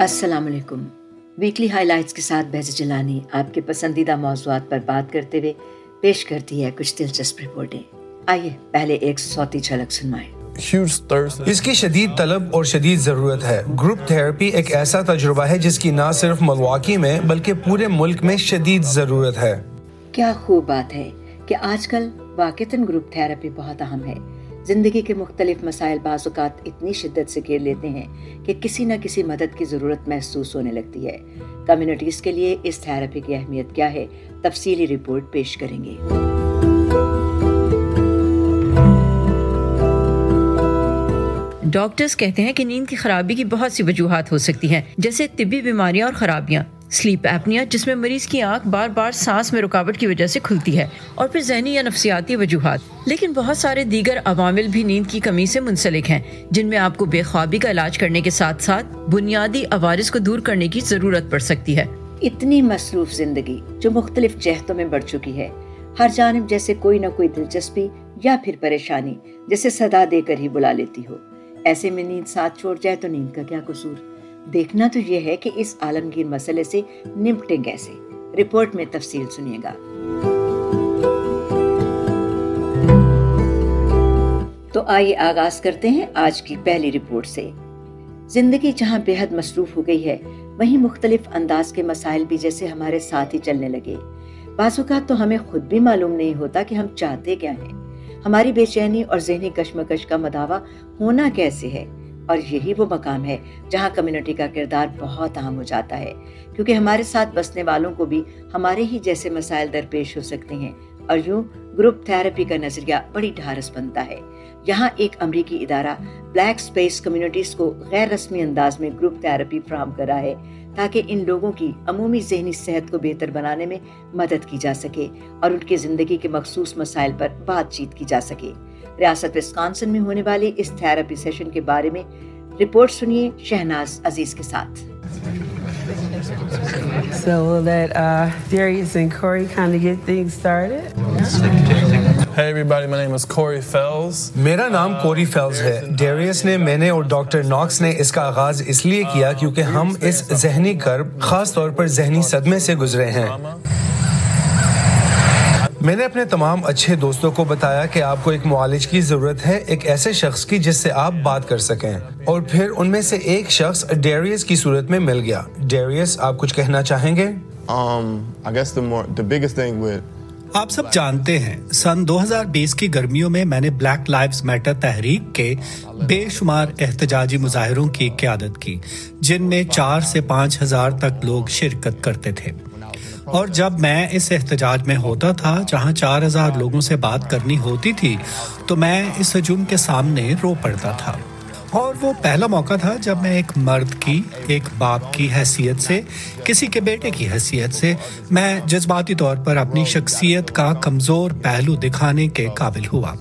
السلام علیکم۔ Weekly high lights کے ساتھ بحث جلانی آپ کے پسندیدہ موضوعات پر بات کرتے ہوئے پیش کرتی ہے کچھ دلچسپ رپورٹیں۔ آئیے پہلے ایک سوتی جھلک سنوائیں۔ اس کی شدید طلب اور شدید ضرورت ہے۔ گروپ تھراپی ایک ایسا تجربہ ہے جس کی نہ صرف ملواکی میں بلکہ پورے ملک میں شدید ضرورت ہے۔ کیا خوب بات ہے کہ آج کل واقعتاً گروپ تھراپی بہت اہم ہے۔ زندگی کے مختلف مسائل بعض اوقات اتنی شدت سے گھیر لیتے ہیں کہ کسی نہ کسی مدد کی ضرورت محسوس ہونے لگتی ہے۔ کمیونٹیز کے لیے اس تھراپی کی اہمیت کیا ہے؟ تفصیلی رپورٹ پیش کریں گے۔ ڈاکٹرز کہتے ہیں کہ نیند کی خرابی کی بہت سی وجوہات ہو سکتی ہیں، جیسے طبی بیماریاں اور خرابیاں۔ سلیپ ایپنیا جس میں مریض کی آنکھ بار بار سانس میں رکاوٹ کی وجہ سے کھلتی ہے اور پھر ذہنی یا نفسیاتی وجوہات۔ لیکن بہت سارے دیگر عوامل بھی نیند کی کمی سے منسلک ہیں، جن میں آپ کو بے خوابی کا علاج کرنے کے ساتھ ساتھ بنیادی عوارض کو دور کرنے کی ضرورت پڑ سکتی ہے۔ اتنی مصروف زندگی جو مختلف جہتوں میں بڑھ چکی ہے، ہر جانب جیسے کوئی نہ کوئی دلچسپی یا پھر پریشانی جیسے صدا دے کر ہی بلا لیتی ہو۔ ایسے میں نیند ساتھ چھوڑ جائے تو نیند کا کیا قصور؟ دیکھنا تو یہ ہے کہ اس عالمگیر مسئلے سے نمٹیں کیسے؟ رپورٹ میں تفصیل سنیے گا۔ تو آئیے آغاز کرتے ہیں آج کی پہلی رپورٹ سے۔ زندگی جہاں بے حد مصروف ہو گئی ہے، وہیں مختلف انداز کے مسائل بھی جیسے ہمارے ساتھ ہی چلنے لگے۔ بعض اوقات تو ہمیں خود بھی معلوم نہیں ہوتا کہ ہم چاہتے کیا ہیں۔ ہماری بے چینی اور ذہنی کشمکش کا مداوع ہونا کیسے ہے؟ اور یہی وہ مقام ہے جہاں کمیونٹی کا کردار بہت اہم ہو جاتا ہے۔ کیونکہ ہمارے ساتھ بسنے والوں کو بھی ہمارے ہی جیسے مسائل درپیش ہو سکتے ہیں۔ اور یوں گروپ تھراپی کا نظریہ بڑی ڈھارس بنتا ہے۔ یہاں ایک امریکی ادارہ بلیک سپیس کمیونٹیز کو غیر رسمی انداز میں گروپ تھراپی فراہم کر رہا ہے تاکہ ان لوگوں کی عمومی ذہنی صحت کو بہتر بنانے میں مدد کی جا سکے اور ان کی زندگی کے مخصوص مسائل پر بات چیت کی جا سکے۔ ریاست وسکانسن میں ہونے والے اس تھراپی سیشن کے بارے میں رپورٹ سنیے شہناز عزیز کے ساتھ So we'll let uh, Darius and Corey kind of get things started. Hey everybody, my name is Corey Fells. میرا نام کوری فیلز ہے ڈیریس نے میں نے اور ڈاکٹر ناکس نے اس کا آغاز اس لیے کیا کیونکہ ہم اس ذہنی کرب خاص طور پر ذہنی صدمے سے گزرے ہیں میں نے اپنے تمام اچھے دوستوں کو بتایا کہ آپ کو ایک معالج کی ضرورت ہے ایک ایسے شخص کی جس سے آپ بات کر سکیں۔ اور پھر ان میں سے ایک شخص ڈیریس کی صورت میں مل گیا۔ ڈیریس آپ کچھ کہنا چاہیں گے؟ آپ سب جانتے ہیں سن دو ہزار بیس کی گرمیوں میں میں نے بلیک لائف میٹر تحریک کے بے شمار احتجاجی مظاہروں کی قیادت کی جن میں چار سے پانچ ہزار تک لوگ شرکت کرتے تھے۔ اور جب میں اس احتجاج میں ہوتا تھا، جہاں چار ہزار لوگوں سے بات کرنی ہوتی تھی، تو میں اس ہجوم کے سامنے رو پڑتا تھا۔ اور وہ پہلا موقع تھا جب میں ایک مرد کی، ایک باپ کی حیثیت سے، کسی کے بیٹے کی حیثیت سے میں جذباتی طور پر اپنی شخصیت کا کمزور پہلو دکھانے کے قابل ہوا۔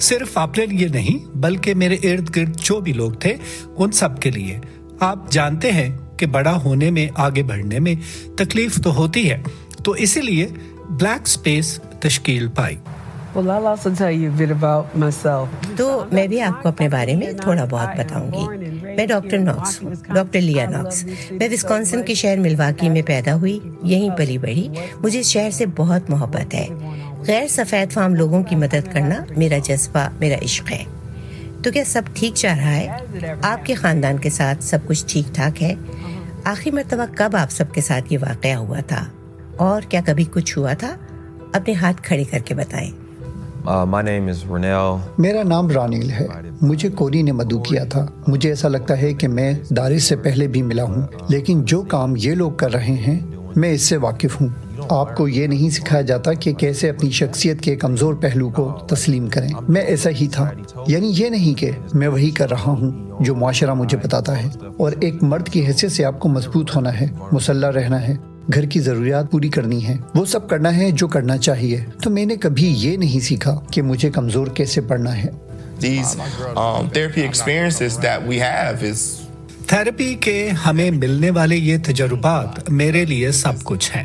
صرف اپنے لیے نہیں، بلکہ میرے ارد گرد جو بھی لوگ تھے، ان سب کے لیے۔ آپ جانتے ہیں کہ بڑا ہونے میں آگے بڑھنے میں تکلیف تو ہوتی ہے۔ تو اسی لیے بلیک سپیس تشکیل پائی۔ تو میں بھی آپ کو اپنے بارے میں تھوڑا بہت بتاؤں گی۔ میں ڈاکٹر ناکس ہوں ڈاکٹر لیا ناکس میں وسکانسن کے شہر ملواکی میں پیدا ہوئی یہیں پلی بڑھی۔ مجھے اس شہر سے بہت محبت ہے۔ غیر سفید فام لوگوں کی مدد کرنا میرا جذبہ میرا عشق ہے۔ تو کیا سب ٹھیک چل رہا ہے؟ آپ کے خاندان کے ساتھ سب کچھ ٹھیک ٹھاک ہے؟ آخری مرتبہ کب آپ سب کے ساتھ یہ واقعہ ہوا تھا؟ اور کیا کبھی کچھ ہوا تھا؟ اپنے ہاتھ کھڑے کر کے بتائیں۔ میرا نام رانیل ہے۔ مجھے کوری نے مدعو کیا تھا۔ مجھے ایسا لگتا ہے کہ میں دارش سے پہلے بھی ملا ہوں لیکن جو کام یہ لوگ کر رہے ہیں میں اس سے واقف ہوں۔ آپ کو یہ نہیں سکھایا جاتا کہ کیسے اپنی شخصیت کے کمزور پہلو کو تسلیم کریں۔ میں ایسا ہی تھا۔ یعنی یہ نہیں کہ میں وہی کر رہا ہوں جو معاشرہ مجھے بتاتا ہے۔ اور ایک مرد کی حیثیت سے آپ کو مضبوط ہونا ہے مسلح رہنا ہے گھر کی ضروریات پوری کرنی ہے۔ وہ سب کرنا ہے جو کرنا چاہیے۔ تو میں نے کبھی یہ نہیں سیکھا کہ مجھے کمزور کیسے پڑھنا ہے۔ تھراپی کے ہمیں ملنے والے یہ تجربات میرے لیے سب کچھ ہیں۔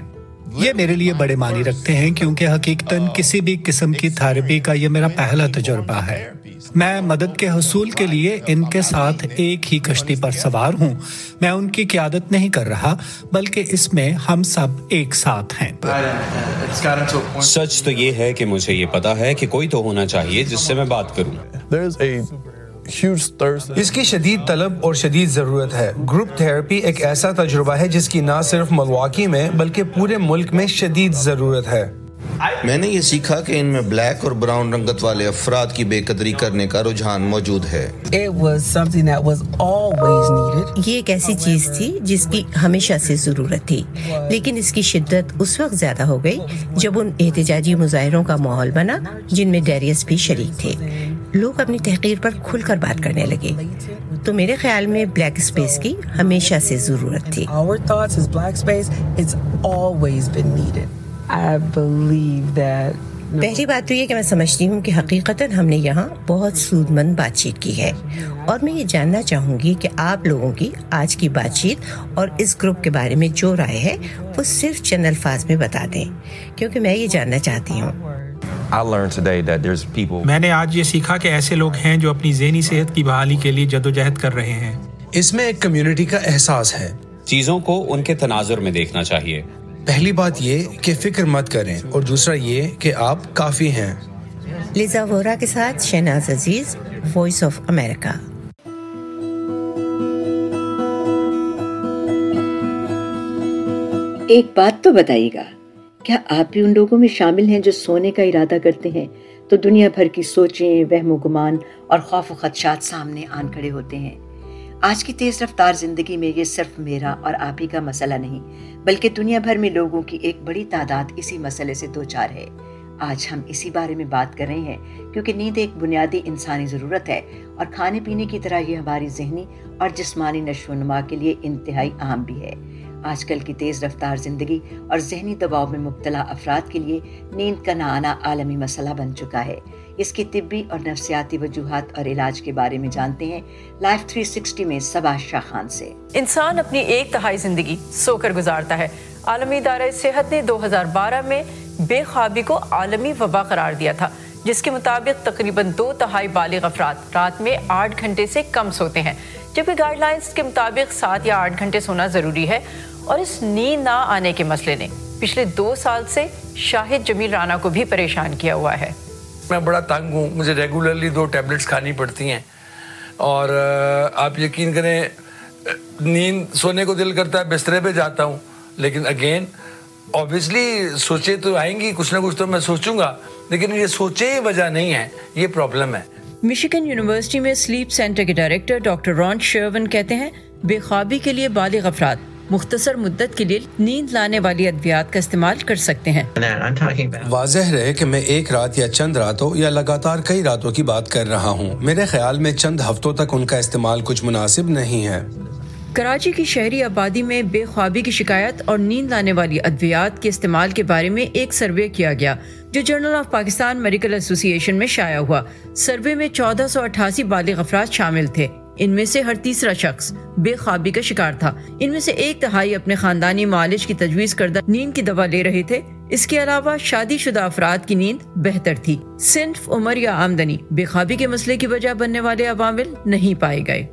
یہ میرے لیے بڑے معنی رکھتے ہیں کیونکہ حقیقتاً کسی بھی قسم کی تھراپی کا یہ میرا پہلا تجربہ ہے۔ میں مدد کے حصول کے لیے ان کے ساتھ ایک ہی کشتی پر سوار ہوں۔ میں ان کی قیادت نہیں کر رہا بلکہ اس میں ہم سب ایک ساتھ ہیں۔ سچ تو یہ ہے کہ مجھے یہ پتا ہے کہ کوئی تو ہونا چاہیے جس سے میں بات کروں۔ اس کی شدید طلب اور شدید ضرورت ہے۔ گروپ تھراپی ایک ایسا تجربہ ہے جس کی نہ صرف ملواکی میں بلکہ پورے ملک میں شدید ضرورت ہے۔ میں نے یہ سیکھا کہ ان میں بلیک اور براؤن رنگت والے افراد کی بے قدری کرنے کا رجحان موجود ہے۔ یہ ایک ایسی چیز تھی جس کی ہمیشہ سے ضرورت تھی۔ لیکن اس کی شدت اس وقت زیادہ ہو گئی جب ان احتجاجی مظاہروں کا ماحول بنا جن میں ڈیریس بھی شریک تھے۔ لوگ اپنی تحقیر پر کھل کر بات کرنے لگے۔ تو میرے خیال میں بلیک اسپیس کی ہمیشہ سے ضرورت تھی۔ پہلی بات تو یہ کہ میں سمجھتی ہوں کہ حقیقت ہم نے یہاں بہت سود مند بات چیت کی ہے۔ اور میں یہ جاننا چاہوں گی کہ آپ لوگوں کی آج کی بات چیت اور اس گروپ کے بارے میں جو رائے ہے وہ صرف چند الفاظ میں بتا دیں۔ کیونکہ میں یہ جاننا چاہتی ہوں۔ میں نے آج یہ سیکھا کہ ایسے لوگ ہیں جو اپنی ذہنی صحت کی بحالی کے لیے جدوجہد کر رہے ہیں۔ اس میں ایک کمیونٹی کا احساس ہے۔ چیزوں کو ان کے تناظر میں دیکھنا چاہیے۔ پہلی بات یہ کہ فکر مت کریں اور دوسرا یہ کہ آپ کافی ہیں۔ لیزا وورا کے ساتھ Shahnaz Aziz Voice of America ایک بات تو بتائیے گا۔ کیا آپ بھی ان لوگوں میں شامل ہیں جو سونے کا ارادہ کرتے ہیں؟ تو دنیا بھر کی سوچیں، وہم و گمان اور خوف و خدشات سامنے آن کھڑے ہوتے ہیں۔ آج کی تیز رفتار زندگی میں یہ صرف میرا اور آپ ہی کا مسئلہ نہیں، بلکہ دنیا بھر میں لوگوں کی ایک بڑی تعداد اسی مسئلے سے دو چار ہے۔ آج ہم اسی بارے میں بات کر رہے ہیں، کیونکہ نیند ایک بنیادی انسانی ضرورت ہے اور کھانے پینے کی طرح یہ ہماری ذہنی اور جسمانی نشو و نما کے لیے انتہائی اہم بھی ہے۔ آج کل کی تیز رفتار زندگی اور ذہنی دباؤ میں مبتلا افراد کے لیے نیند کا نہ آنا عالمی مسئلہ بن چکا ہے۔ اس کی طبی اور نفسیاتی وجوہات اور علاج کے بارے میں جانتے ہیں لائف 360 میں سبا شاہ خان سے۔ انسان اپنی ایک تہائی زندگی سو کر گزارتا ہے۔ عالمی ادارہ صحت نے دو ہزار بارہ میں بے خوابی کو عالمی وبا قرار دیا تھا، جس کے مطابق تقریباً دو تہائی بالغ افراد رات میں آٹھ گھنٹے سے کم سوتے ہیں۔ جبکہ گائیڈ لائنز کے مطابق سات یا آٹھ گھنٹے سونا ضروری ہے اور اس نیند نہ آنے کے مسئلے نے پچھلے دو سال سے شاہد جمیل رانا کو بھی پریشان کیا ہوا ہے۔ میں بڑا تنگ ہوں، مجھے ریگولرلی دو ٹیبلٹس کھانی پڑتی ہیں۔ اور آپ یقین کریں، نیند سونے کو دل کرتا ہے، بسترے پہ جاتا ہوں، لیکن اگین اوبیسلی سوچے تو آئیں گی، کچھ نہ کچھ تو میں سوچوں گا، لیکن یہ سوچے ہی وجہ نہیں ہے، یہ پرابلم ہے۔ مشیگن یونیورسٹی میں سلیپ سینٹر کے ڈائریکٹر ڈاکٹر رون شرون کہتے ہیں بے خوابی کے لیے بالغ افراد مختصر مدت کے لیے نیند لانے والی ادویات کا استعمال کر سکتے ہیں۔ واضح رہے کہ میں ایک رات یا چند راتوں یا لگاتار کئی راتوں کی بات کر رہا ہوں۔ میرے خیال میں چند ہفتوں تک ان کا استعمال کچھ مناسب نہیں ہے۔ کراچی کی شہری آبادی میں بے خوابی کی شکایت اور نیند لانے والی ادویات کے استعمال کے بارے میں ایک سروے کیا گیا۔ جو جرنل آف پاکستان میڈیکل ایسوسی ایشن میں شائع ہوا۔ سروے میں چودہ سو اٹھاسی بالغ افراد شامل تھے۔ ان میں سے ہر تیسرا شخص بے خوابی کا شکار تھا۔ ان میں سے ایک تہائی اپنے خاندانی معالج کی تجویز کردہ نیند کی دوا لے رہے تھے۔ اس کے علاوہ شادی شدہ افراد کی نیند بہتر تھی۔ صنف عمر یا آمدنی بے خوابی کے مسئلے کی وجہ بننے والے عوامل نہیں پائے گئے۔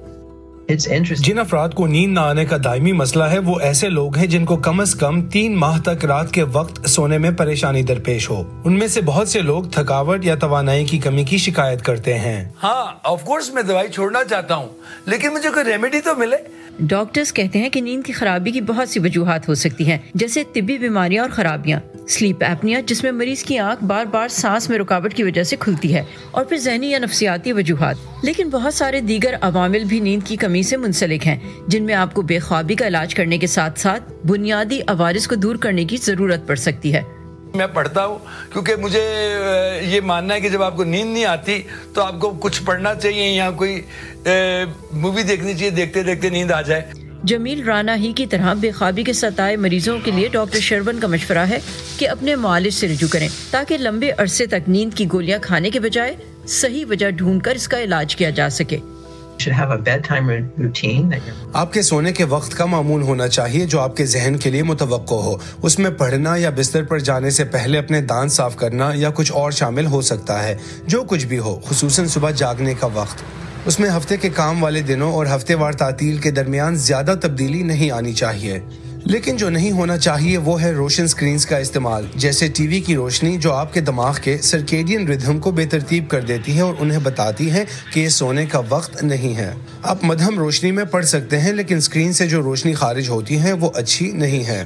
جن افراد کو نیند نہ آنے کا دائمی مسئلہ ہے وہ ایسے لوگ ہیں جن کو کم از کم تین ماہ تک رات کے وقت سونے میں پریشانی درپیش ہو۔ ان میں سے بہت سے لوگ تھکاوٹ یا توانائی کی کمی کی شکایت کرتے ہیں۔ ہاں آف کورس میں دوائی چھوڑنا چاہتا ہوں لیکن مجھے کوئی ریمیڈی تو ملے؟ ڈاکٹرز کہتے ہیں کہ نیند کی خرابی کی بہت سی وجوہات ہو سکتی ہیں، جیسے طبی بیماریاں اور خرابیاں۔ سلیپ ایپنیا جس میں مریض کی آنکھ بار بار سانس میں رکاوٹ کی وجہ سے کھلتی ہے، اور پھر ذہنی یا نفسیاتی وجوہات۔ لیکن بہت سارے دیگر عوامل بھی نیند کی کمی سے منسلک ہیں، جن میں آپ کو بے خوابی کا علاج کرنے کے ساتھ ساتھ بنیادی عوارض کو دور کرنے کی ضرورت پڑ سکتی ہے۔ میں پڑھتا ہوں، کیونکہ مجھے یہ ماننا ہے کہ جب آپ کو نیند نہیں آتی تو آپ کو کچھ پڑھنا چاہیے، یا کوئی مووی دیکھنی چاہیے، دیکھتے دیکھتے نیند آ جائے۔ جمیل رانا ہی کی طرح بے خوابی کے ستائے مریضوں کے لیے ڈاکٹر شرون کا مشورہ ہے کہ اپنے معالج سے رجوع کریں، تاکہ لمبے عرصے تک نیند کی گولیاں کھانے کے بجائے صحیح وجہ ڈھونڈ کر اس کا علاج کیا جا سکے۔ آپ کے سونے کے وقت کا معمول ہونا چاہیے جو آپ کے ذہن کے لیے متوقع ہو۔ اس میں پڑھنا یا بستر پر جانے سے پہلے اپنے دانت صاف کرنا یا کچھ اور شامل ہو سکتا ہے، جو کچھ بھی ہو، خصوصاً صبح جاگنے کا وقت۔ اس میں ہفتے کے کام والے دنوں اور ہفتے وار تعطیل کے درمیان زیادہ تبدیلی نہیں آنی چاہیے۔ لیکن جو نہیں ہونا چاہیے وہ ہے روشن سکرینز کا استعمال، جیسے ٹی وی کی روشنی جو آپ کے دماغ کے سرکیڈین ردھم کو بے ترتیب کر دیتی ہے اور انہیں بتاتی ہے کہ یہ سونے کا وقت نہیں ہے۔ آپ مدھم روشنی میں پڑھ سکتے ہیں لیکن سکرین سے جو روشنی خارج ہوتی ہے وہ اچھی نہیں ہے۔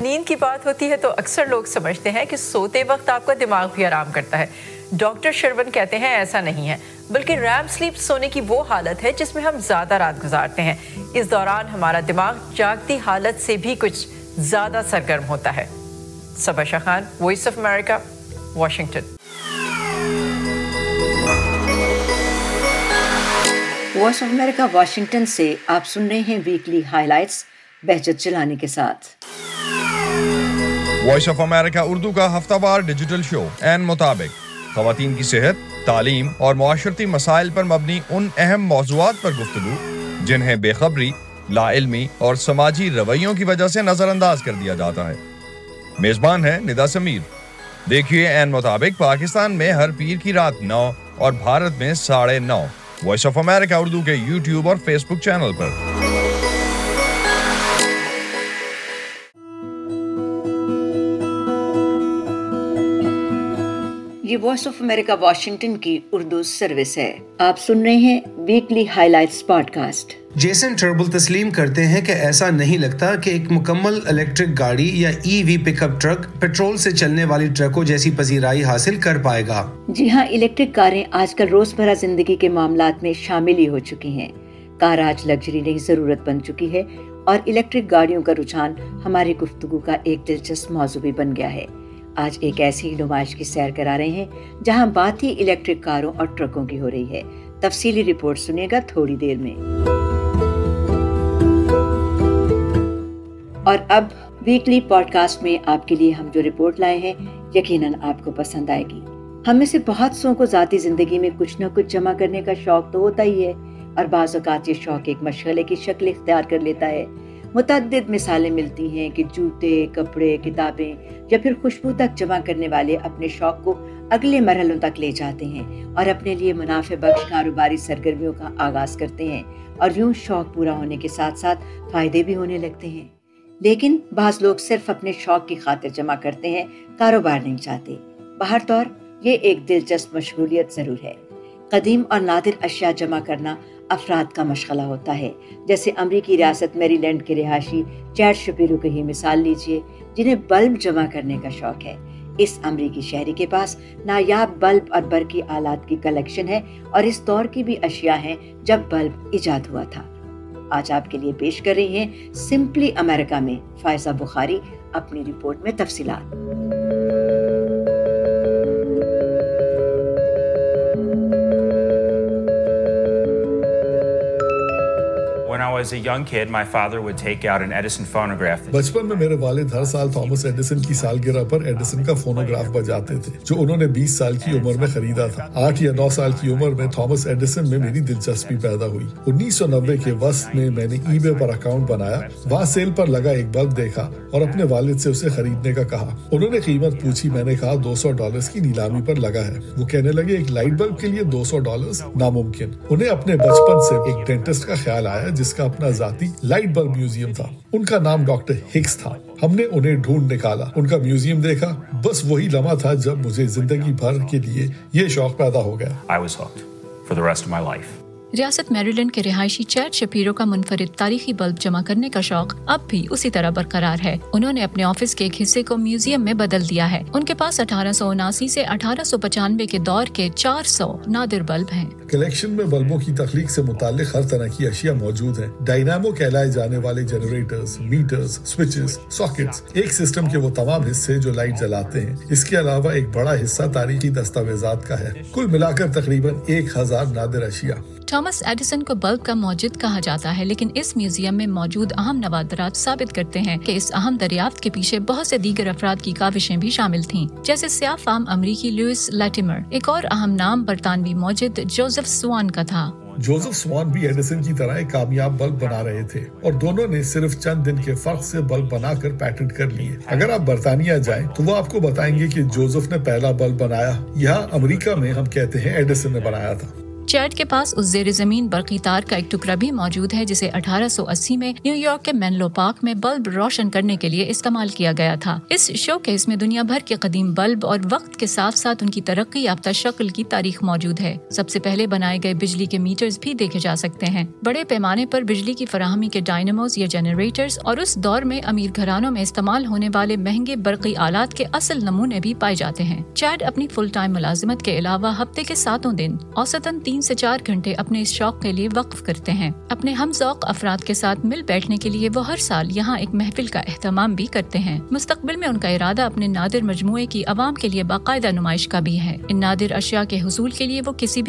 نیند کی بات ہوتی ہے تو اکثر لوگ سمجھتے ہیں کہ سوتے وقت آپ کا دماغ بھی آرام کرتا ہے۔ ڈاکٹر شرون کہتے ہیں ایسا نہیں ہے بلکہ ریم سلیپ سونے کی وہ حالت ہے جس میں ہم زیادہ رات گزارتے ہیں۔ اس دوران ہمارا دماغ جاگتی حالت سے بھی کچھ زیادہ سرگرم ہوتا ہے۔ Saba Khan Voice of America Washington Voice of America Washington سے آپ سن رہے ہیں ویکلی ہائی لائٹس بہجت چلانے کے ساتھ۔ وائس آف امریکہ اردو کا ہفتہ وار ڈیجیٹل شو این مطابق۔ خواتین کی صحت، تعلیم اور معاشرتی مسائل پر مبنی ان اہم موضوعات پر گفتگو، جنہیں بے خبری، لا علمی اور سماجی رویوں کی وجہ سے نظر انداز کر دیا جاتا ہے۔ میزبان ہے ندا سمیر۔ دیکھیے این مطابق پاکستان میں ہر پیر کی رات نو اور بھارت میں ساڑھے نو۔ وائس آف امریکہ اردو کے یوٹیوب اور فیس بک چینل پر۔ یہ وائس آف امریکہ واشنگٹن کی اردو سروس ہے۔ آپ سن رہے ہیں weekly highlights podcast Jason Trouble تسلیم کرتے ہیں کہ ایسا نہیں لگتا کہ ایک مکمل الیکٹرک گاڑی یا ای وی پک اپ ٹرک پیٹرول سے چلنے والی ٹرکوں جیسی پذیرائی حاصل کر پائے گا۔ جی ہاں الیکٹرک کاریں آج کل روزمرہ زندگی کے معاملات میں شامل ہی ہو چکی ہیں۔ کار آج لگژری نہیں ضرورت بن چکی ہے۔ اور الیکٹرک گاڑیوں کا رجحان ہماری گفتگو کا ایک دلچسپ موضوع بھی بن گیا ہے۔ آج ایک ایسی نمائش کی سیر کرا رہے ہیں جہاں بات ہی الیکٹرک کاروں اور ٹرکوں کی ہو رہی ہے۔ تفصیلی رپورٹ سنے گا تھوڑی دیر میں۔ اور اب ویکلی پوڈ کاسٹ میں آپ کے لیے ہم جو رپورٹ لائے ہیں، یقیناً آپ کو پسند آئے گی۔ ہم میں سے بہت سو کو ذاتی زندگی میں کچھ نہ کچھ جمع کرنے کا شوق تو ہوتا ہی ہے، اور بعض اوقات یہ شوق ایک مشغلے کی شکل اختیار کر لیتا ہے۔ متعدد مثالیں ملتی ہیں کہ جوتے، کپڑے، کتابیں یا پھر خوشبو تک جمع کرنے والے اپنے شوق کو اگلے مرحلوں تک لے جاتے ہیں اور اپنے لیے منافع بخش کاروباری سرگرمیوں کا آغاز کرتے ہیں اور یوں شوق پورا ہونے کے ساتھ ساتھ فائدے بھی ہونے لگتے ہیں۔ لیکن بعض لوگ صرف اپنے شوق کی خاطر جمع کرتے ہیں، کاروبار نہیں چاہتے۔ باہر طور یہ ایک دلچسپ مشغولیت ضرور ہے۔ قدیم اور نادر اشیاء جمع کرنا افراد کا مشغلہ ہوتا ہے۔ جیسے امریکی ریاست میری لینڈ کے رہائشی چیٹ شپیرو کی ہی مثال لیجیے جنہیں بلب جمع کرنے کا شوق ہے۔ اس امریکی شہری کے پاس نایاب بلب اور برقی آلات کی کلیکشن ہے اور اس دور کی بھی اشیاء ہیں جب بلب ایجاد ہوا تھا۔ آج آپ کے لیے پیش کر رہی ہیں سمپلی امریکہ میں، فائزہ بخاری اپنی رپورٹ میں تفصیلات۔ بچپن میں میرے والد ہر سال تھامس ایڈیسن کی سالگرہ پر ایڈیسن کا فونوگراف بجاتے تھے، جو انہوں نے بیس سال کی عمر میں خریدا تھا۔ آٹھ یا نو سال کی عمر میں تھامس ایڈیسن میں میری دلچسپی پیدا ہوئی۔ انیس سو نبے کے وسط میں میں نے ای بے پر اکاؤنٹ بنایا۔ وہاں سیل پر لگا ایک بلب دیکھا اور اپنے والد سے اسے خریدنے کا کہا۔ انہوں نے قیمت پوچھی، میں نے کہا، دو سو ڈالر کی نیلامی پر لگا ہے۔ وہ کہنے لگے، ایک لائٹ بلب کے لیے دو سو ڈالر ناممکن۔ انہیں اپنے بچپن سے ایک ڈینٹسٹ کا خیال آیا، جس کا اپنا ذاتی لائٹ بلب میوزیم تھا۔ ان کا نام ڈاکٹر ہکس تھا۔ ہم نے انہیں ڈھونڈ نکالا۔ ان کا میوزیم دیکھا۔ بس وہی لمحہ تھا جب مجھے زندگی بھر کے لیے یہ شوق پیدا ہو گیا۔ ریاست میریلینڈ کے رہائشی چیٹ شپیرو کا منفرد تاریخی بلب جمع کرنے کا شوق اب بھی اسی طرح برقرار ہے۔ انہوں نے اپنے آفس کے ایک حصے کو میوزیم میں بدل دیا ہے۔ ان کے پاس اٹھارہ سو اناسی سے اٹھارہ سو پچانوے کے دور کے چار سو نادر بلب ہیں۔ کلیکشن میں بلبوں کی تخلیق سے متعلق ہر طرح کی اشیاء موجود ہیں۔ ڈائنامو کہلائے جانے والے جنریٹرز، میٹرز، سوئچز، ساکٹس، ایک سسٹم کے وہ تمام حصے جو لائٹ جلاتے ہیں۔ اس کے علاوہ ایک بڑا حصہ تاریخی دستاویزات کا ہے۔ کل ملا کر تقریباً ایک ہزار نادر اشیاء۔ ٹامس ایڈیسن کو بلب کا موجود کہا جاتا ہے، لیکن اس میوزیم میں موجود اہم نوادرات ثابت کرتے ہیں کہ اس اہم دریافت کے پیچھے بہت سے دیگر افراد کی کاوشیں بھی شامل تھیں۔ جیسے سیاہ فام امریکی لوئس لیٹیمر، ایک اور اہم نام برطانوی موجد جوزف سوان کا تھا۔ جوزف سوان بھی ایڈیسن کی طرح ایک کامیاب بلب بنا رہے تھے اور دونوں نے صرف چند دن کے فرق سے بلب بنا کر پیٹنٹ کر لیے۔ اگر آپ برطانیہ جائیں تو وہ آپ کو بتائیں گے کہ جوزف نے پہلا بلب بنایا۔ یہاں امریکہ میں ہم کہتے ہیں ایڈیسن نے بنایا تھا۔ چیٹ کے پاس اس زیر زمین برقی تار کا ایک ٹکڑا بھی موجود ہے، جسے اٹھارہ سو اسی میں نیو یارک کے مینلو پارک میں بلب روشن کرنے کے لیے استعمال کیا گیا تھا۔ اس شو کیس میں دنیا بھر کے قدیم بلب اور وقت کے ساتھ ساتھ ان کی ترقی یافتہ شکل کی تاریخ موجود ہے۔ سب سے پہلے بنائے گئے بجلی کے میٹرز بھی دیکھے جا سکتے ہیں۔ بڑے پیمانے پر بجلی کی فراہمی کے ڈائنموز یا جنریٹرز اور اس دور میں امیر گھرانوں میں استعمال ہونے والے مہنگے برقی آلات کے اصل نمونے بھی پائے جاتے ہیں۔ چیڈ اپنی فل ٹائم ملازمت کے علاوہ ہفتے کے ساتوں دن اوسطن تین تین سے چار گھنٹے اپنے اس شوق کے لیے وقف کرتے ہیں۔ اپنے ہم ذوق افراد کے ساتھ مل بیٹھنے کے لیے وہ ہر سال یہاں ایک محفل کا اہتمام بھی کرتے ہیں۔ مستقبل میں ان کا ارادہ اپنے نادر مجموعے کی عوام کے لیے باقاعدہ نمائش کا بھی ہے۔ ان نادر اشیاء کے حصول کے لیے وہ کسی بھی